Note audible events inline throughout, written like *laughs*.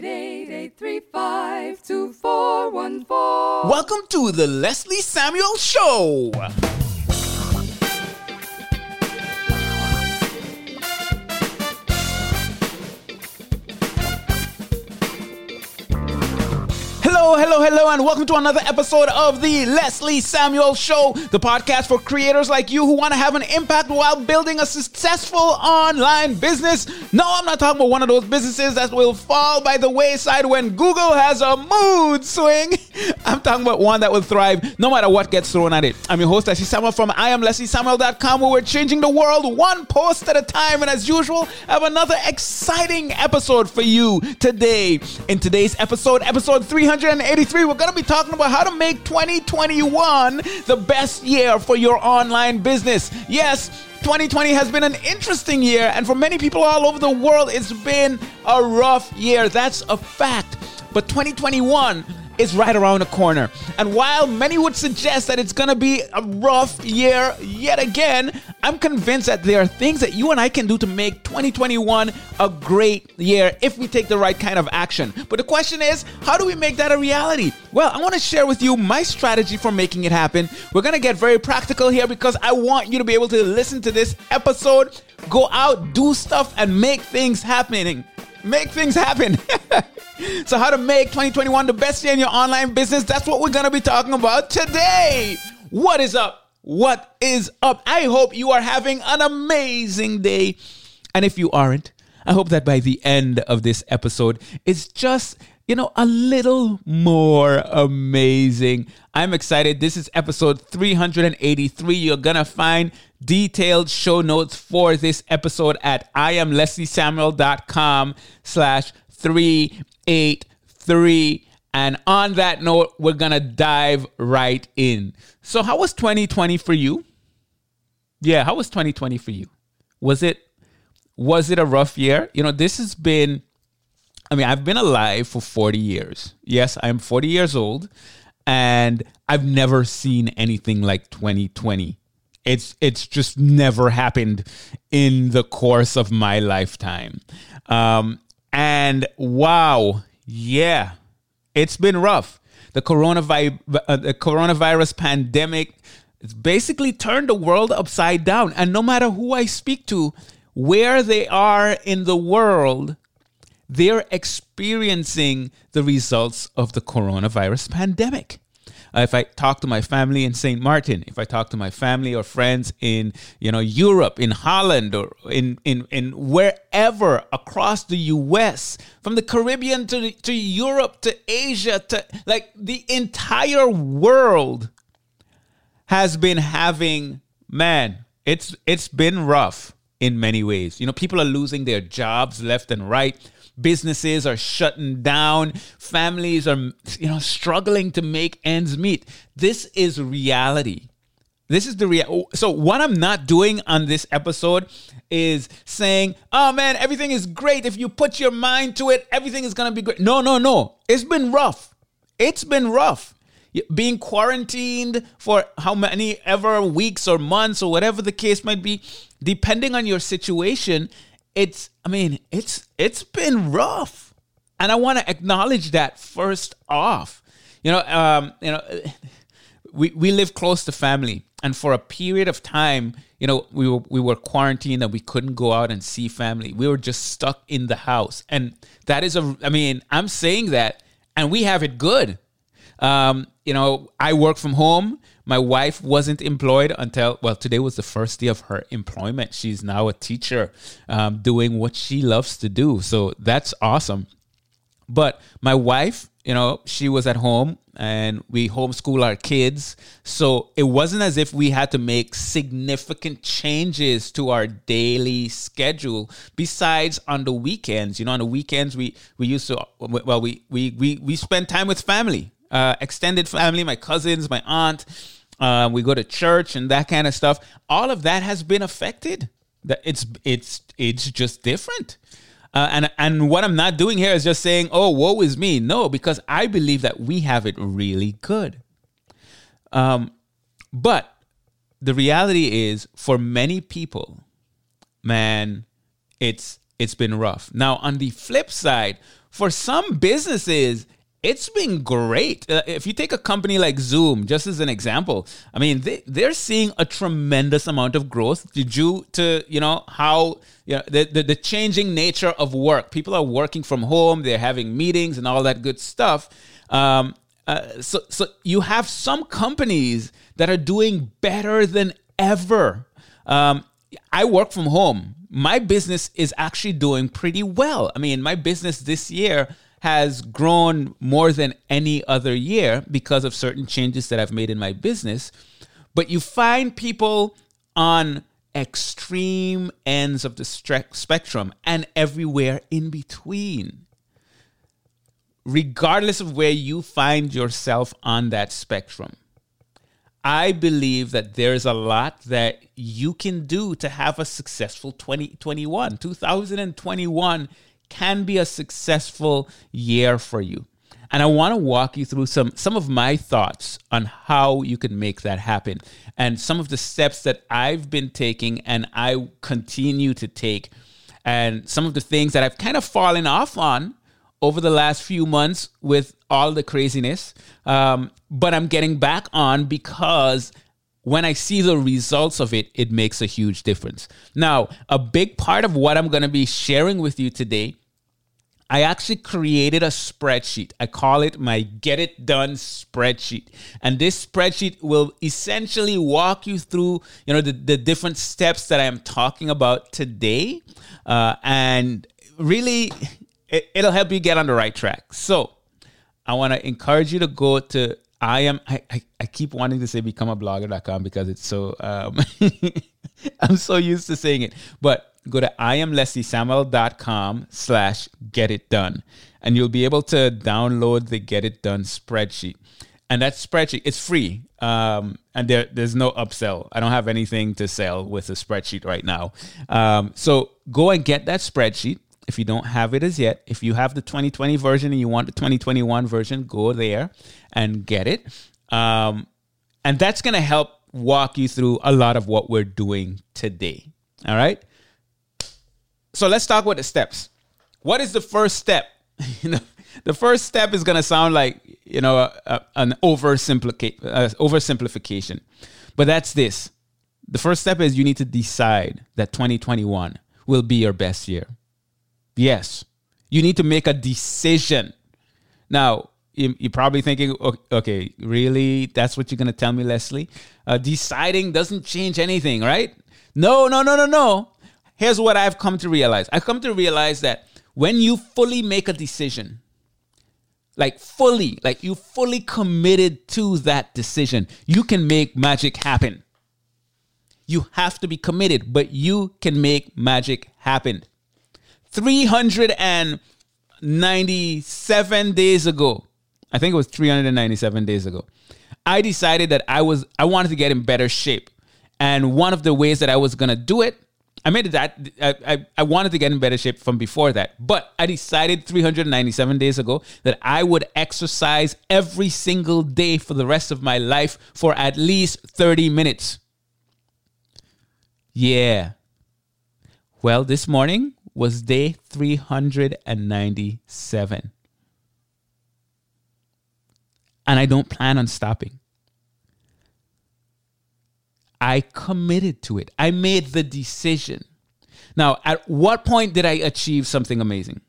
888-835-2414. Welcome to the Leslie Samuel Show. Hello, and welcome to another episode of the Leslie Samuel Show, the podcast for creators like you who want to have an impact while building a successful online business. No, I'm not talking about one of those businesses that will fall by the wayside when Google has a mood swing. *laughs* I'm talking about one that will thrive no matter what gets thrown at it. I'm your host, Leslie Samuel from IamLeslieSamuel.com, where we're changing the world one post at a time. And as usual, I have another exciting episode for you today. In today's episode, episode 383, we're going to be talking about how to make 2021 the best year for your online business. Yes, 2020 has been an interesting year, and for many people all over the world, it's been a rough year. That's a fact. But 2021 is right around the corner. And while many would suggest that it's gonna be a rough year yet again, I'm convinced that there are things that you and I can do to make 2021 a great year if we take the right kind of action. But the question is, how do we make that a reality? Well, I wanna share with you my strategy for making it happen. We're gonna get very practical here because I want you to be able to listen to this episode, go out, do stuff, and make things happening. Make things happen. *laughs* so, how to make 2021 the best year in your online business? That's what we're to be talking about today. What is up? What is up? I hope you are having an amazing day. And if you aren't, I hope that by the end of this episode, it's just, you know, a little more amazing. I'm excited. This is episode 383. You're going to find detailed show notes for this episode at iamlesliesamuel.com slash 383. And on that note, we're going to dive right in. So how was 2020 for you? Yeah, how was 2020 for you? Was it was it a rough year? You know, this has been I mean, I've been alive for 40 years. Yes, I'm 40 years old and I've never seen anything like 2020. It's it's just never happened in the course of my lifetime. Um, and wow, yeah, it's been rough. The coronavirus, uh, the coronavirus pandemic, it's basically turned the world upside down. And no matter who I speak to, where they are in the world, they're experiencing the results of the coronavirus pandemic. Uh, if I talk to my family in St. Martin, if I talk to my family or friends in you know Europe, in Holland, or in in in wherever across the U.S., from the Caribbean to to Europe to Asia to like the entire world has been having man, it's it's been rough in many ways. You know, people are losing their jobs left and right businesses are shutting down families are you know struggling to make ends meet. This is reality. This is the real so what i'm not doing on this episode is saying oh man everything is great. If you put your mind to it everything is to be great. No no no. It's been rough. It's been rough. Being quarantined for how many ever weeks or months or whatever the case might be depending on your situation it's I mean, it's it's been rough. And I want to acknowledge that first off. You know, um, you know, we, we live close to family. And for a period of time, you know, we were we were quarantined and we couldn't go out and see family. We were just stuck in the house. And that is a I mean, I'm saying that and we have it good. Um, you know, I work from home. My wife wasn't employed until, well, today was the first day of her employment. She's now a teacher um, doing what she loves to do. So that's awesome. But my wife, you know, she was at home and we homeschool our kids. So it wasn't as if we had to make significant changes to our daily schedule besides on the weekends. You know, on the weekends we we used to well we we we we spend time with family. Uh, extended family, my cousins, my aunt, uh, we go to church and that kind of stuff. All of that has been affected. It's it's it's just different. Uh, and and what I'm not doing here is just saying, "Oh, woe is me." No, because I believe that we have it really good. Um, but the reality is, for many people, man, it's it's been rough. Now, on the flip side, for some businesses, it's been great. Uh, if you take a company like Zoom, just as an example, I mean, they, they're seeing a tremendous amount of growth due to, you know, how, you know, the, the, the changing nature of work. People are working from home, they're having meetings and all that good stuff. Um, uh, so, so you have some companies that are doing better than ever. Um, I work from home. My business is actually doing pretty well. I mean, my business this year has grown more than any other year because of certain changes that I've made in my business. But you find people on extreme ends of the spectrum and everywhere in between. Regardless of where you find yourself on that spectrum, I believe that there's a lot that you can do to have a successful 2021. 2021 can be a successful year for you. And I want to walk you through some some of my thoughts on how you can make that happen and some of the steps that I've been taking and I continue to take and some of the things that I've kind of fallen off on over the last few months with all the craziness. Um, but I'm getting back on because when I see the results of it, it makes a huge difference. Now, a big part of what I'm going to be sharing with you today, I actually created a spreadsheet. I call it my Get It Done spreadsheet. And this spreadsheet will essentially walk you through, you know, the, the different steps that I'm talking about today. Uh, and really, it, it'll help you get on the right track. So I want to encourage you to go to I am I, I, I, keep wanting to say become a blogger.com because it's so um *laughs* I'm so used to saying it. But go to iamlesliesamuel.com slash get it done. And you'll be able to download the get it done spreadsheet. And that spreadsheet, it's free. Um, and there, there's no upsell. I don't have anything to sell with a spreadsheet right now. Um, so go and get that spreadsheet if you don't have it as yet, if you have the 2020 version and you want the 2021 version, go there and get it. Um, and that's going to help walk you through a lot of what we're doing today. All right. So let's talk about the steps. What is the first step? *laughs* you know, the first step is going to sound like you know a, a, an oversimplica- uh, oversimplification, but that's this. The first step is you need to decide that 2021 will be your best year. Yes. You need to make a decision. Now, you're probably thinking, okay, really? That's what you're going to tell me, Leslie? Uh, deciding doesn't change anything, right? No, no, no, no, no. Here's what I've come to realize I've come to realize that when you fully make a decision, like fully, like you fully committed to that decision, you can make magic happen. You have to be committed, but you can make magic happen. 397 days ago, I think it was 397 days ago, I decided that I was I wanted to get in better shape. And one of the ways that I was gonna do it, I made it that I, I, I wanted to get in better shape from before that. But I decided 397 days ago that I would exercise every single day for the rest of my life for at least 30 minutes. Yeah. Well, this morning was day 397. And I don't plan on stopping. I committed to it. I made the decision. Now, at what point did I achieve something amazing?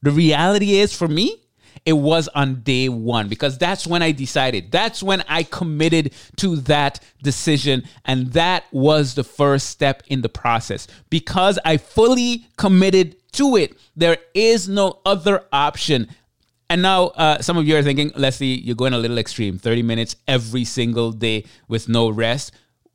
The reality is for me, it was on day one because that's when I decided. That's when I committed to that decision. And that was the first step in the process. Because I fully committed to it, there is no other option. And now, uh, some of you are thinking, Leslie, you're going a little extreme 30 minutes every single day with no rest.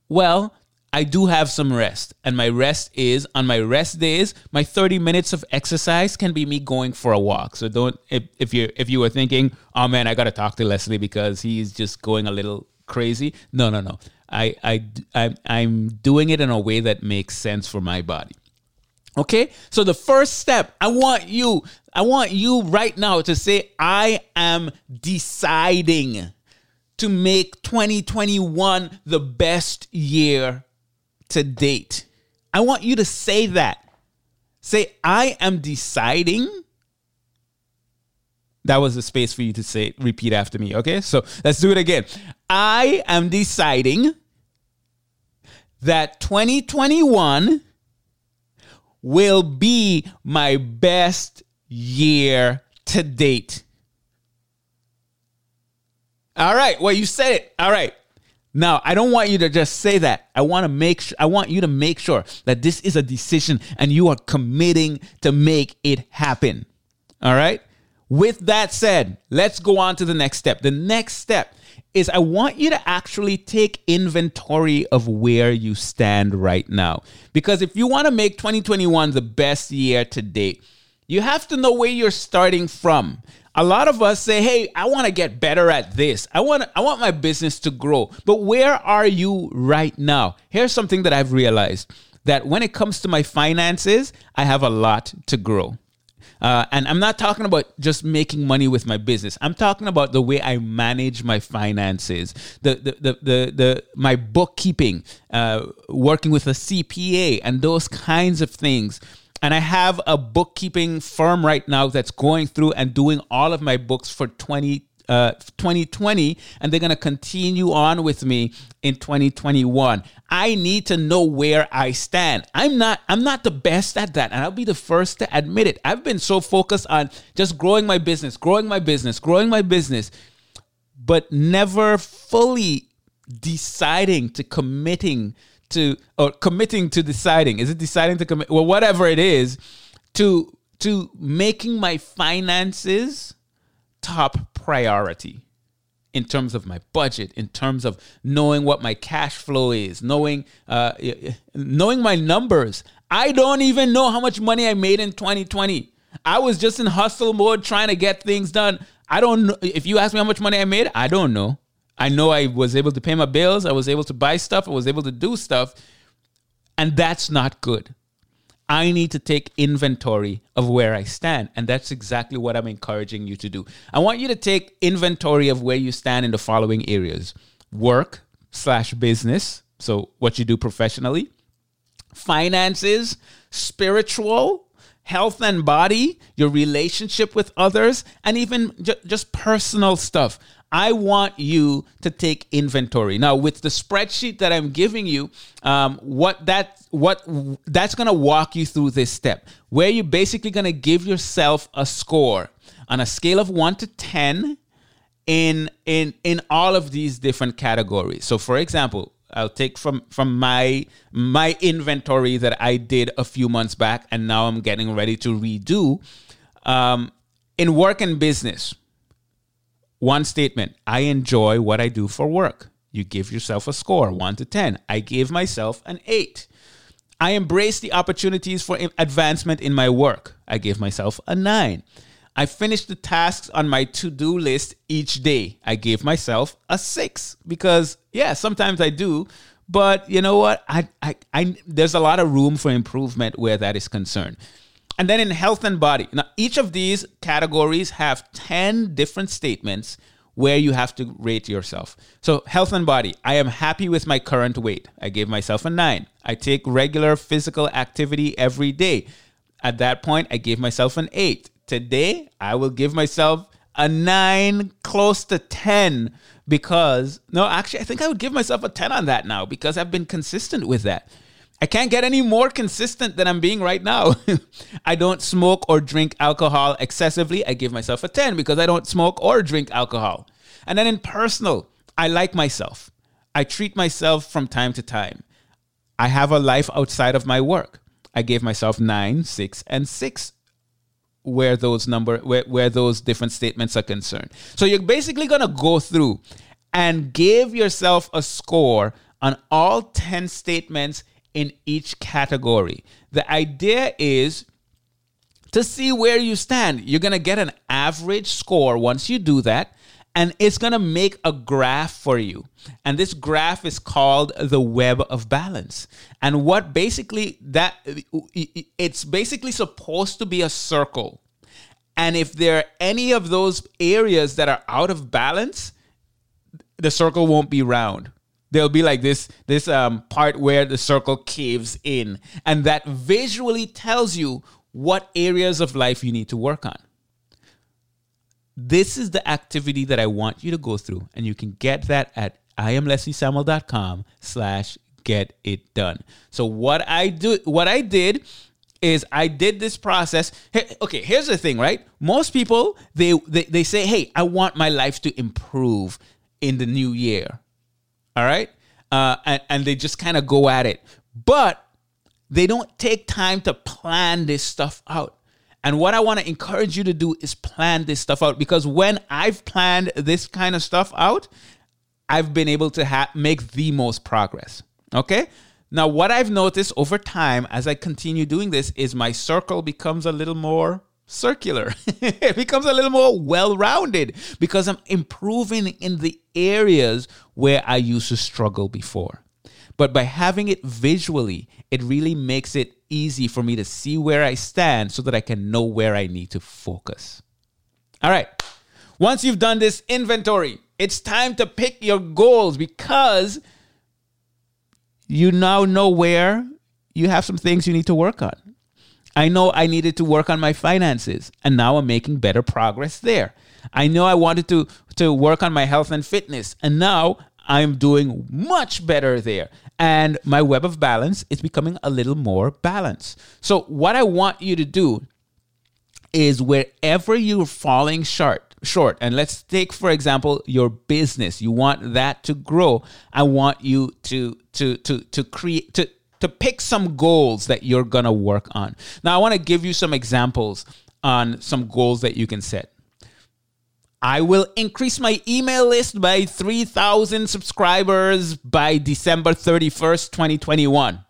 Well, I do have some rest. And my rest is on my rest days, my 30 minutes of exercise can be me going for a walk. So don't if, if you if you were thinking, oh man, I gotta talk to Leslie because he's just going a little crazy. No, no, no. I I, I'm, I'm doing it in a way that makes sense for my body. Okay? So the first step, I want you, I want you right now to say, I am deciding to make 2021 the best year to date. I want you to say that. Say, I am deciding. That was a space for you to say, repeat after me. Okay, so let's do it again. I am deciding that 2021 will be my best year to date. All right, well, you said it. All right. Now, I don't want you to just say that. I want to make sure I want you to make sure that this is a decision and you are committing to make it happen. All right? With that said, let's go on to the next step. The next step is I want you to actually take inventory of where you stand right now. Because if you want to make 2021 the best year to date, you have to know where you're starting from a lot of us say, "Hey, I want to get better at this. I want I want my business to grow." But where are you right now? Here's something that I've realized that when it comes to my finances, I have a lot to grow. Uh, and I'm not talking about just making money with my business. I'm talking about the way I manage my finances, the the the the, the my bookkeeping, uh, working with a CPA, and those kinds of things. And I have a bookkeeping firm right now that's going through and doing all of my books for 20 uh, 2020 and they're going to continue on with me in 2021 i need to know where i stand. I'm not i'm not the best at that and i'll be the first to admit it. I've been so focused on just growing my business growing my business growing my business but never fully deciding to committing to or committing to deciding. Is it deciding to commit? Well whatever it is to to making my finances top priority in terms of my budget in terms of knowing what my cash flow is knowing uh, knowing my numbers. I don't even know how much money i made in 2020 i was just in hustle mode trying to get things done. I don't know if you ask me how much money i made i don't know I know I was able to pay my bills. I was able to buy stuff. I was able to do stuff. And that's not good. I need to take inventory of where I stand. And that's exactly what I'm encouraging you to do. I want you to take inventory of where you stand in the following areas work slash business. So, what you do professionally, finances, spiritual, health and body, your relationship with others, and even ju- just personal stuff. I want you to take inventory. Now, with the spreadsheet that I'm giving you, um, what that what that's going to walk you through this step, where you're basically going to give yourself a score on a scale of one to ten in in in all of these different categories. So, for example, I'll take from from my my inventory that I did a few months back, and now I'm getting ready to redo. Um, in work and business, one statement I enjoy what I do for work. You give yourself a score, one to 10. I gave myself an eight. I embrace the opportunities for advancement in my work. I gave myself a nine. I finish the tasks on my to do list each day. I gave myself a six because, yeah, sometimes I do. But you know what? I, I, I, there's a lot of room for improvement where that is concerned. And then in health and body, now each of these categories have 10 different statements where you have to rate yourself. So, health and body, I am happy with my current weight. I gave myself a nine. I take regular physical activity every day. At that point, I gave myself an eight. Today, I will give myself a nine, close to 10, because no, actually, I think I would give myself a 10 on that now because I've been consistent with that. I can't get any more consistent than I'm being right now. *laughs* I don't smoke or drink alcohol excessively. I give myself a 10 because I don't smoke or drink alcohol. And then in personal, I like myself. I treat myself from time to time. I have a life outside of my work. I gave myself nine, six, and six where those number where, where those different statements are concerned. So you're basically gonna go through and give yourself a score on all 10 statements in each category. The idea is to see where you stand. You're going to get an average score once you do that, and it's going to make a graph for you. And this graph is called the web of balance. And what basically that it's basically supposed to be a circle. And if there are any of those areas that are out of balance, the circle won't be round there'll be like this this um, part where the circle caves in and that visually tells you what areas of life you need to work on. This is the activity that I want you to go through, and you can get that at iamlesliesamuel.com slash get it done. So what I do, what I did is I did this process. Hey, okay, here's the thing, right? Most people they, they they say, "Hey, I want my life to improve in the new year." All right, uh, and and they just kind of go at it, but they don't take time to plan this stuff out. And what I want to encourage you to do is plan this stuff out because when I've planned this kind of stuff out, I've been able to ha- make the most progress. Okay? Now, what I've noticed over time as I continue doing this is my circle becomes a little more circular. *laughs* it becomes a little more well rounded because I'm improving in the areas where I used to struggle before. But by having it visually, it really makes it easy for me to see where I stand so that I can know where I need to focus. All right. Once you've done this inventory, it's time to pick your goals because you now know where you have some things you need to work on. I know I needed to work on my finances, and now I'm making better progress there. I know I wanted to, to work on my health and fitness, and now I'm doing much better there. And my web of balance is becoming a little more balanced. So, what I want you to do is wherever you're falling short, short, and let's take, for example, your business, you want that to grow. I want you to to to to create to to pick some goals that you're gonna work on. Now, I want to give you some examples on some goals that you can set. I will increase my email list by 3,000 subscribers by December 31st, 2021.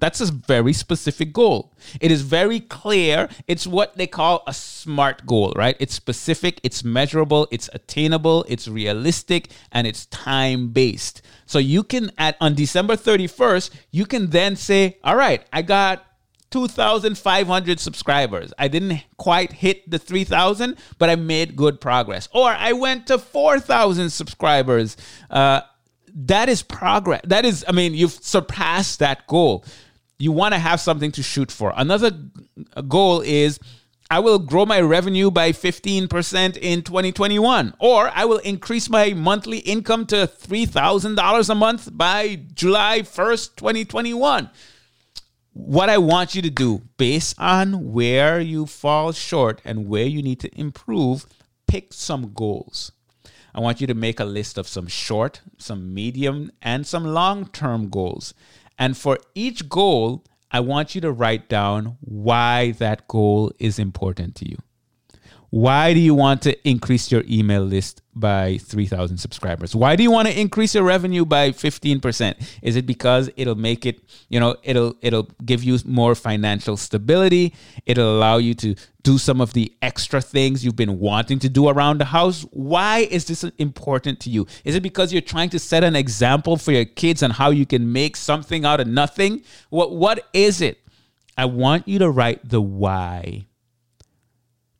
That's a very specific goal. It is very clear. It's what they call a SMART goal, right? It's specific, it's measurable, it's attainable, it's realistic, and it's time based. So you can, at on December 31st, you can then say, all right, I got 2,500 subscribers. I didn't quite hit the 3,000, but I made good progress. Or I went to 4,000 subscribers. Uh, that is progress. That is, I mean, you've surpassed that goal. You want to have something to shoot for. Another goal is I will grow my revenue by 15% in 2021, or I will increase my monthly income to $3,000 a month by July 1st, 2021 what I want you to do based on where you fall short and where you need to improve, pick some goals. I want you to make a list of some short, some medium, and some long term goals. And for each goal, I want you to write down why that goal is important to you. Why do you want to increase your email list by 3,000 subscribers? Why do you want to increase your revenue by 15%? Is it because it'll make it, you know, it'll it'll give you more financial stability, it'll allow you to do some of the extra things you've been wanting to do around the house? Why is this important to you? Is it because you're trying to set an example for your kids on how you can make something out of nothing? What what is it? I want you to write the why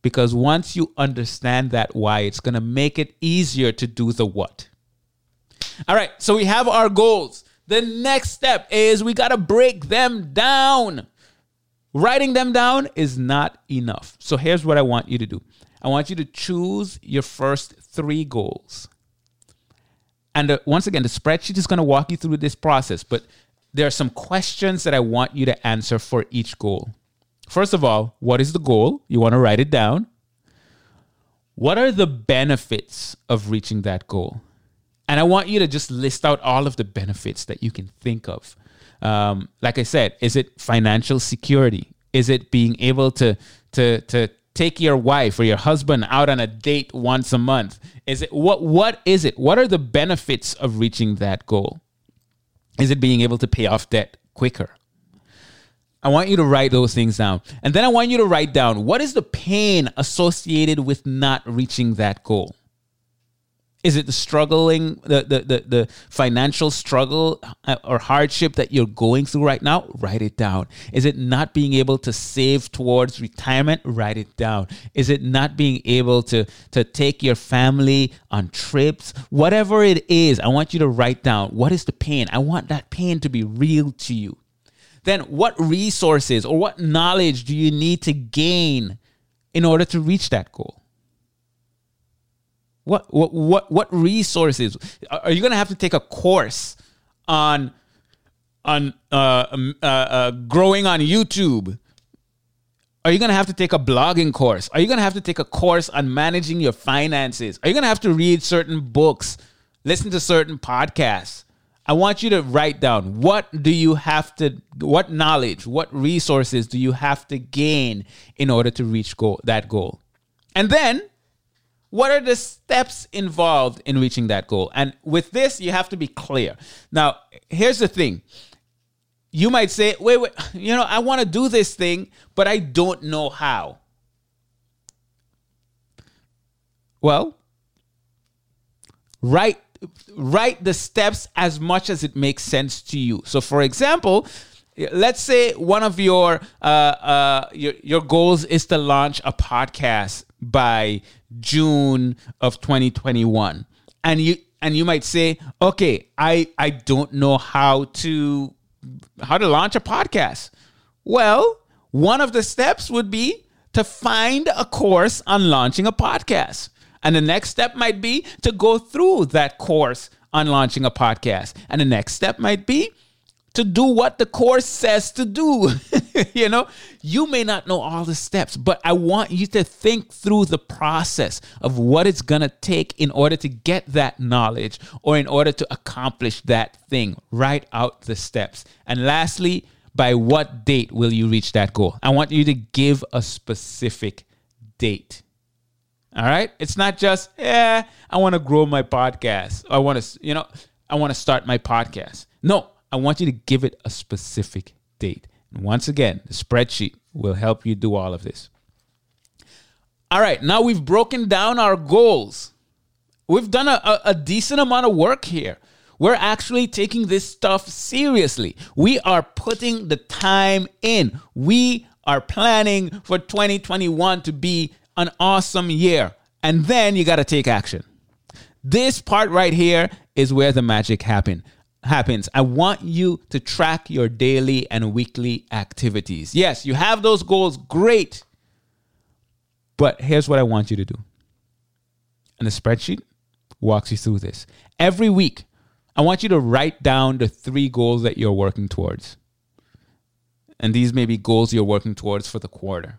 because once you understand that why, it's going to make it easier to do the what. All right, so we have our goals. The next step is we got to break them down. Writing them down is not enough. So here's what I want you to do I want you to choose your first three goals. And uh, once again, the spreadsheet is going to walk you through this process, but there are some questions that I want you to answer for each goal. First of all, what is the goal? You want to write it down. What are the benefits of reaching that goal? And I want you to just list out all of the benefits that you can think of. Um, like I said, is it financial security? Is it being able to to to take your wife or your husband out on a date once a month? Is it what what is it? What are the benefits of reaching that goal? Is it being able to pay off debt quicker? I want you to write those things down. And then I want you to write down what is the pain associated with not reaching that goal? Is it the struggling, the, the, the, the, financial struggle uh, or hardship that you're going through right now? Write it down. Is it not being able to save towards retirement? Write it down. Is it not being able to, to take your family on trips? Whatever it is, I want you to write down what is the pain. I want that pain to be real to you. Then what resources or what knowledge do you need to gain in order to reach that goal? What what what what resources are you going to have to take a course on on uh, um, uh, uh, growing on YouTube? Are you going to have to take a blogging course? Are you going to have to take a course on managing your finances? Are you going to have to read certain books, listen to certain podcasts? I want you to write down what do you have to what knowledge, what resources do you have to gain in order to reach goal that goal? And then what are the steps involved in reaching that goal? And with this, you have to be clear. Now, here's the thing you might say, wait, wait, *laughs* you know, I want to do this thing, but I don't know how. Well, write write the steps as much as it makes sense to you. So, for example, let's say one of your uh, uh, your your goals is to launch a podcast by June of 2021, and you and you might say, okay, I I don't know how to how to launch a podcast. Well, one of the steps would be to find a course on launching a podcast. And the next step might be to go through that course on launching a podcast. And the next step might be to do what the course says to do. *laughs* you know, you may not know all the steps, but I want you to think through the process of what it's going to take in order to get that knowledge or in order to accomplish that thing. Write out the steps. And lastly, by what date will you reach that goal? I want you to give a specific date. All right? It's not just, yeah, I want to grow my podcast. I want to, you know, I want to start my podcast. No, I want you to give it a specific date. And once again, the spreadsheet will help you do all of this. All right, now we've broken down our goals. We've done a, a, a decent amount of work here. We're actually taking this stuff seriously. We are putting the time in. We are planning for 2021 to be an awesome year. And then you got to take action. This part right here is where the magic happen, happens. I want you to track your daily and weekly activities. Yes, you have those goals, great. But here's what I want you to do. And the spreadsheet walks you through this. Every week, I want you to write down the three goals that you're working towards. And these may be goals you're working towards for the quarter.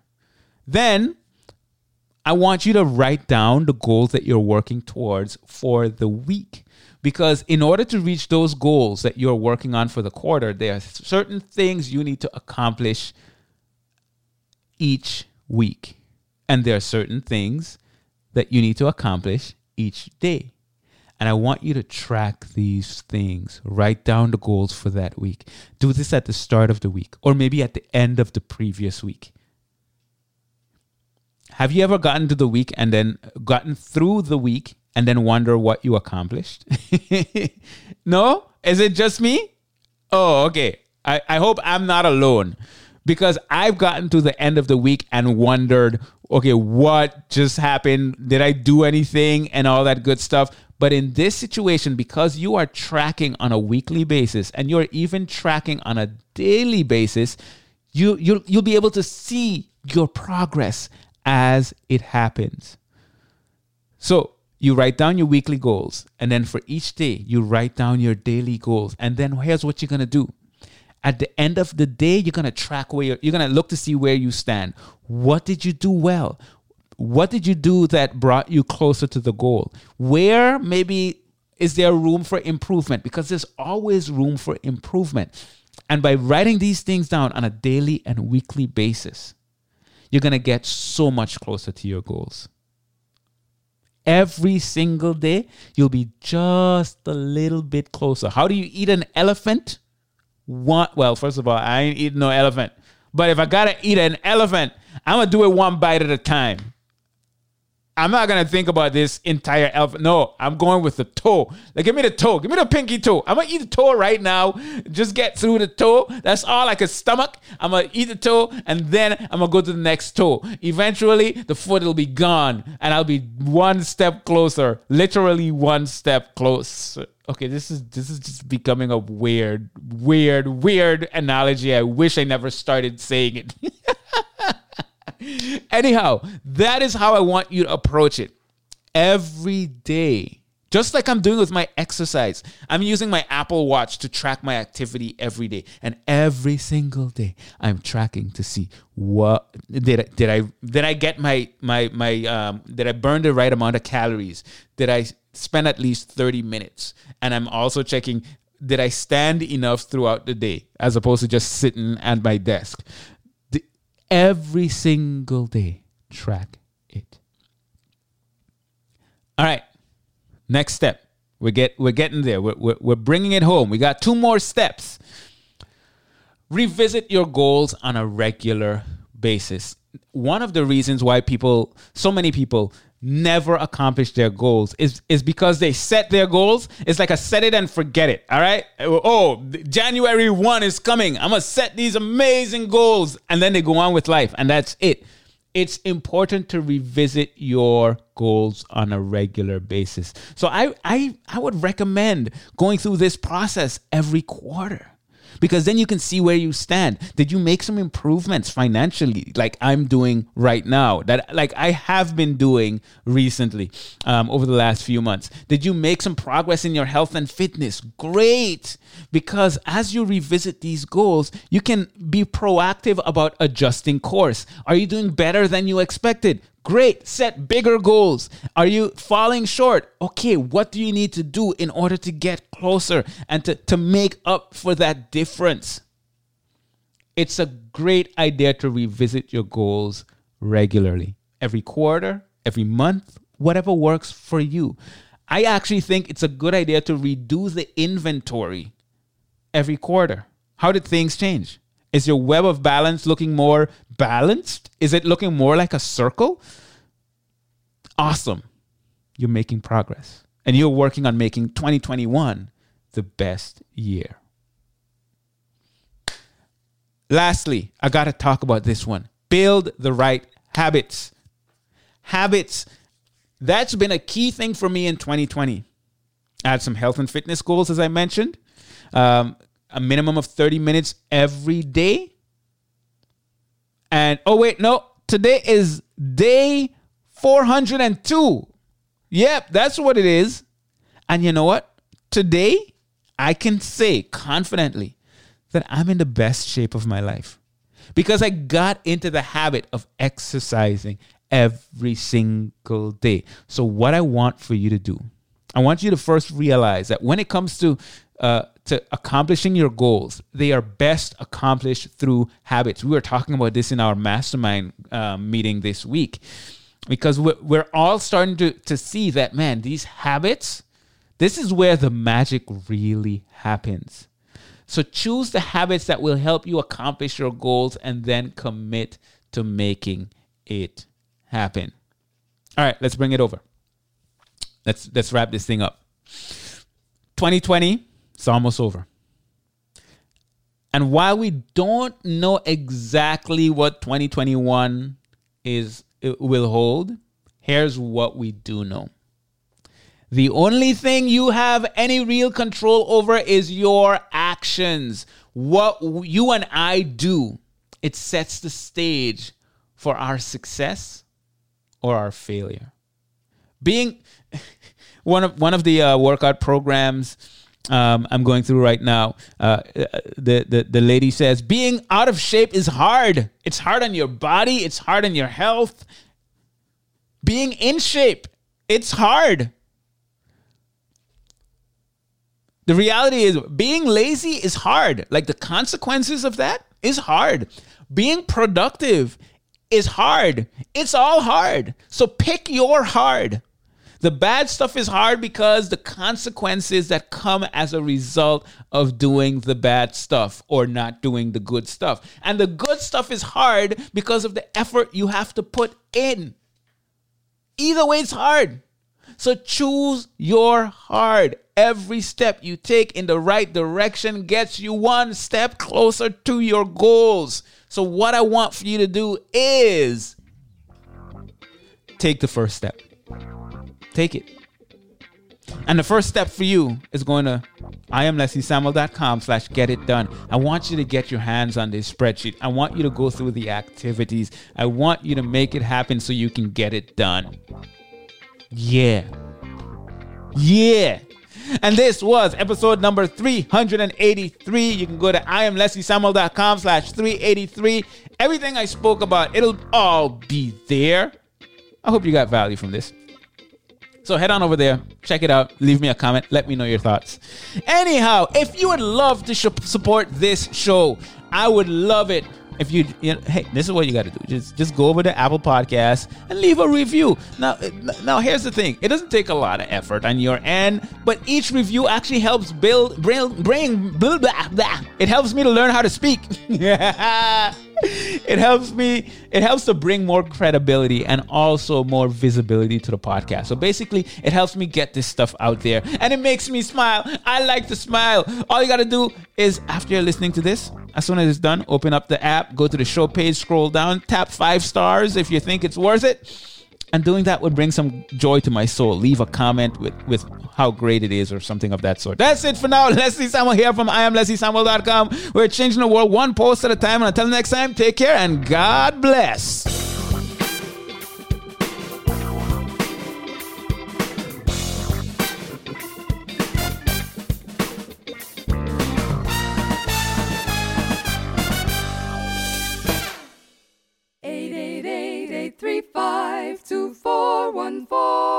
Then I want you to write down the goals that you're working towards for the week. Because in order to reach those goals that you're working on for the quarter, there are certain things you need to accomplish each week. And there are certain things that you need to accomplish each day. And I want you to track these things. Write down the goals for that week. Do this at the start of the week or maybe at the end of the previous week. Have you ever gotten to the week and then gotten through the week and then wonder what you accomplished? *laughs* no? Is it just me? Oh, okay. I, I hope I'm not alone because I've gotten to the end of the week and wondered, okay, what just happened? Did I do anything and all that good stuff? But in this situation, because you are tracking on a weekly basis and you're even tracking on a daily basis, you you'll, you'll be able to see your progress as it happens. So you write down your weekly goals, and then for each day, you write down your daily goals. And then here's what you're gonna do. At the end of the day, you're gonna track where you're, you're gonna look to see where you stand. What did you do well? What did you do that brought you closer to the goal? Where maybe is there room for improvement? Because there's always room for improvement. And by writing these things down on a daily and weekly basis, you're going to get so much closer to your goals every single day, you'll be just a little bit closer. How do you eat an elephant? One, well, first of all, I ain't eating no elephant. But if I gotta eat an elephant, I'm gonna do it one bite at a time. I'm not gonna think about this entire elephant. No, I'm going with the toe. Like, give me the toe. Give me the pinky toe. I'm gonna eat the toe right now. Just get through the toe. That's all I can stomach. I'm gonna eat the toe, and then I'm gonna go to the next toe. Eventually, the foot will be gone, and I'll be one step closer. Literally one step closer. Okay, this is this is just becoming a weird, weird, weird analogy. I wish I never started saying it. *laughs* *laughs* Anyhow, that is how I want you to approach it every day. Just like I'm doing with my exercise. I'm using my Apple Watch to track my activity every day. And every single day I'm tracking to see what did I did I did I get my my my um did I burn the right amount of calories? Did I spend at least 30 minutes? And I'm also checking did I stand enough throughout the day as opposed to just sitting at my desk? Every single day. Track it. All right. Next step. We get we're getting there. We're, we're, we're bringing it home. We got two more steps. Revisit your goals on a regular basis. One of the reasons why people, so many people, never accomplish their goals is is because they set their goals. It's like a set it and forget it. All right. Oh, January 1 is coming. I'm gonna set these amazing goals. And then they go on with life. And that's it. It's important to revisit your goals on a regular basis. So I I I would recommend going through this process every quarter because then you can see where you stand. Did you make some improvements financially, like I'm doing right now, that like I have been doing recently um, over the last few months? Did you make some progress in your health and fitness? Great, because as you revisit these goals, you can be proactive about adjusting course. Are you doing better than you expected? Great. Set bigger goals. Are you falling short? Okay, what do you need to do in order to get closer and to, to make up for that difference? It's a great idea to revisit your goals regularly, every quarter, every month, whatever works for you. I actually think it's a good idea to redo the inventory every quarter. How did things change? Is your web of balance looking more balanced? Is it looking more like a circle? Awesome. You're making progress. And you're working on making 2021 the best year. Lastly, I got to talk about this one build the right habits. Habits, that's been a key thing for me in 2020. I had some health and fitness goals, as I mentioned. Um, a minimum of 30 minutes every day. And oh, wait, no, today is day 402. Yep, that's what it is. And you know what? Today, I can say confidently that I'm in the best shape of my life because I got into the habit of exercising every single day. So, what I want for you to do, I want you to first realize that when it comes to uh, to accomplishing your goals, they are best accomplished through habits. We were talking about this in our mastermind uh, meeting this week because we're, we're all starting to, to see that, man, these habits, this is where the magic really happens. So choose the habits that will help you accomplish your goals and then commit to making it happen. All right, let's bring it over. Let's let's wrap this thing up. 2020 it's almost over. And while we don't know exactly what 2021 is will hold, here's what we do know. The only thing you have any real control over is your actions. What you and I do, it sets the stage for our success or our failure. Being *laughs* one of one of the uh, workout programs um, I'm going through right now. Uh, the, the the lady says being out of shape is hard. It's hard on your body. It's hard on your health. Being in shape, it's hard. The reality is being lazy is hard. Like the consequences of that is hard. Being productive is hard. It's all hard. So pick your hard. The bad stuff is hard because the consequences that come as a result of doing the bad stuff or not doing the good stuff. And the good stuff is hard because of the effort you have to put in. Either way, it's hard. So choose your hard. Every step you take in the right direction gets you one step closer to your goals. So, what I want for you to do is take the first step. Take it. And the first step for you is going to iamlesliesamuel.com slash get it done. I want you to get your hands on this spreadsheet. I want you to go through the activities. I want you to make it happen so you can get it done. Yeah. Yeah. And this was episode number 383. You can go to iamlesliesamuel.com slash 383. Everything I spoke about, it'll all be there. I hope you got value from this. So head on over there, check it out, leave me a comment, let me know your thoughts. Anyhow, if you would love to sh- support this show, I would love it if you, you know, hey, this is what you got to do. Just just go over to Apple Podcasts and leave a review. Now, eh, now here's the thing. It doesn't take a lot of effort on your end, but each review actually helps build bring bring blah, blah, blah. It helps me to learn how to speak. *laughs* it helps me it helps to bring more credibility and also more visibility to the podcast. So basically it helps me get this stuff out there. And it makes me smile. I like to smile. All you got to do is after you're listening to this as soon as it's done, open up the app, go to the show page, scroll down, tap five stars if you think it's worth it. And doing that would bring some joy to my soul. Leave a comment with, with how great it is or something of that sort. That's it for now. *laughs* Leslie Samuel here from IamLeslieSamuel.com. We're changing the world one post at a time. And until next time, take care and God bless. For. four.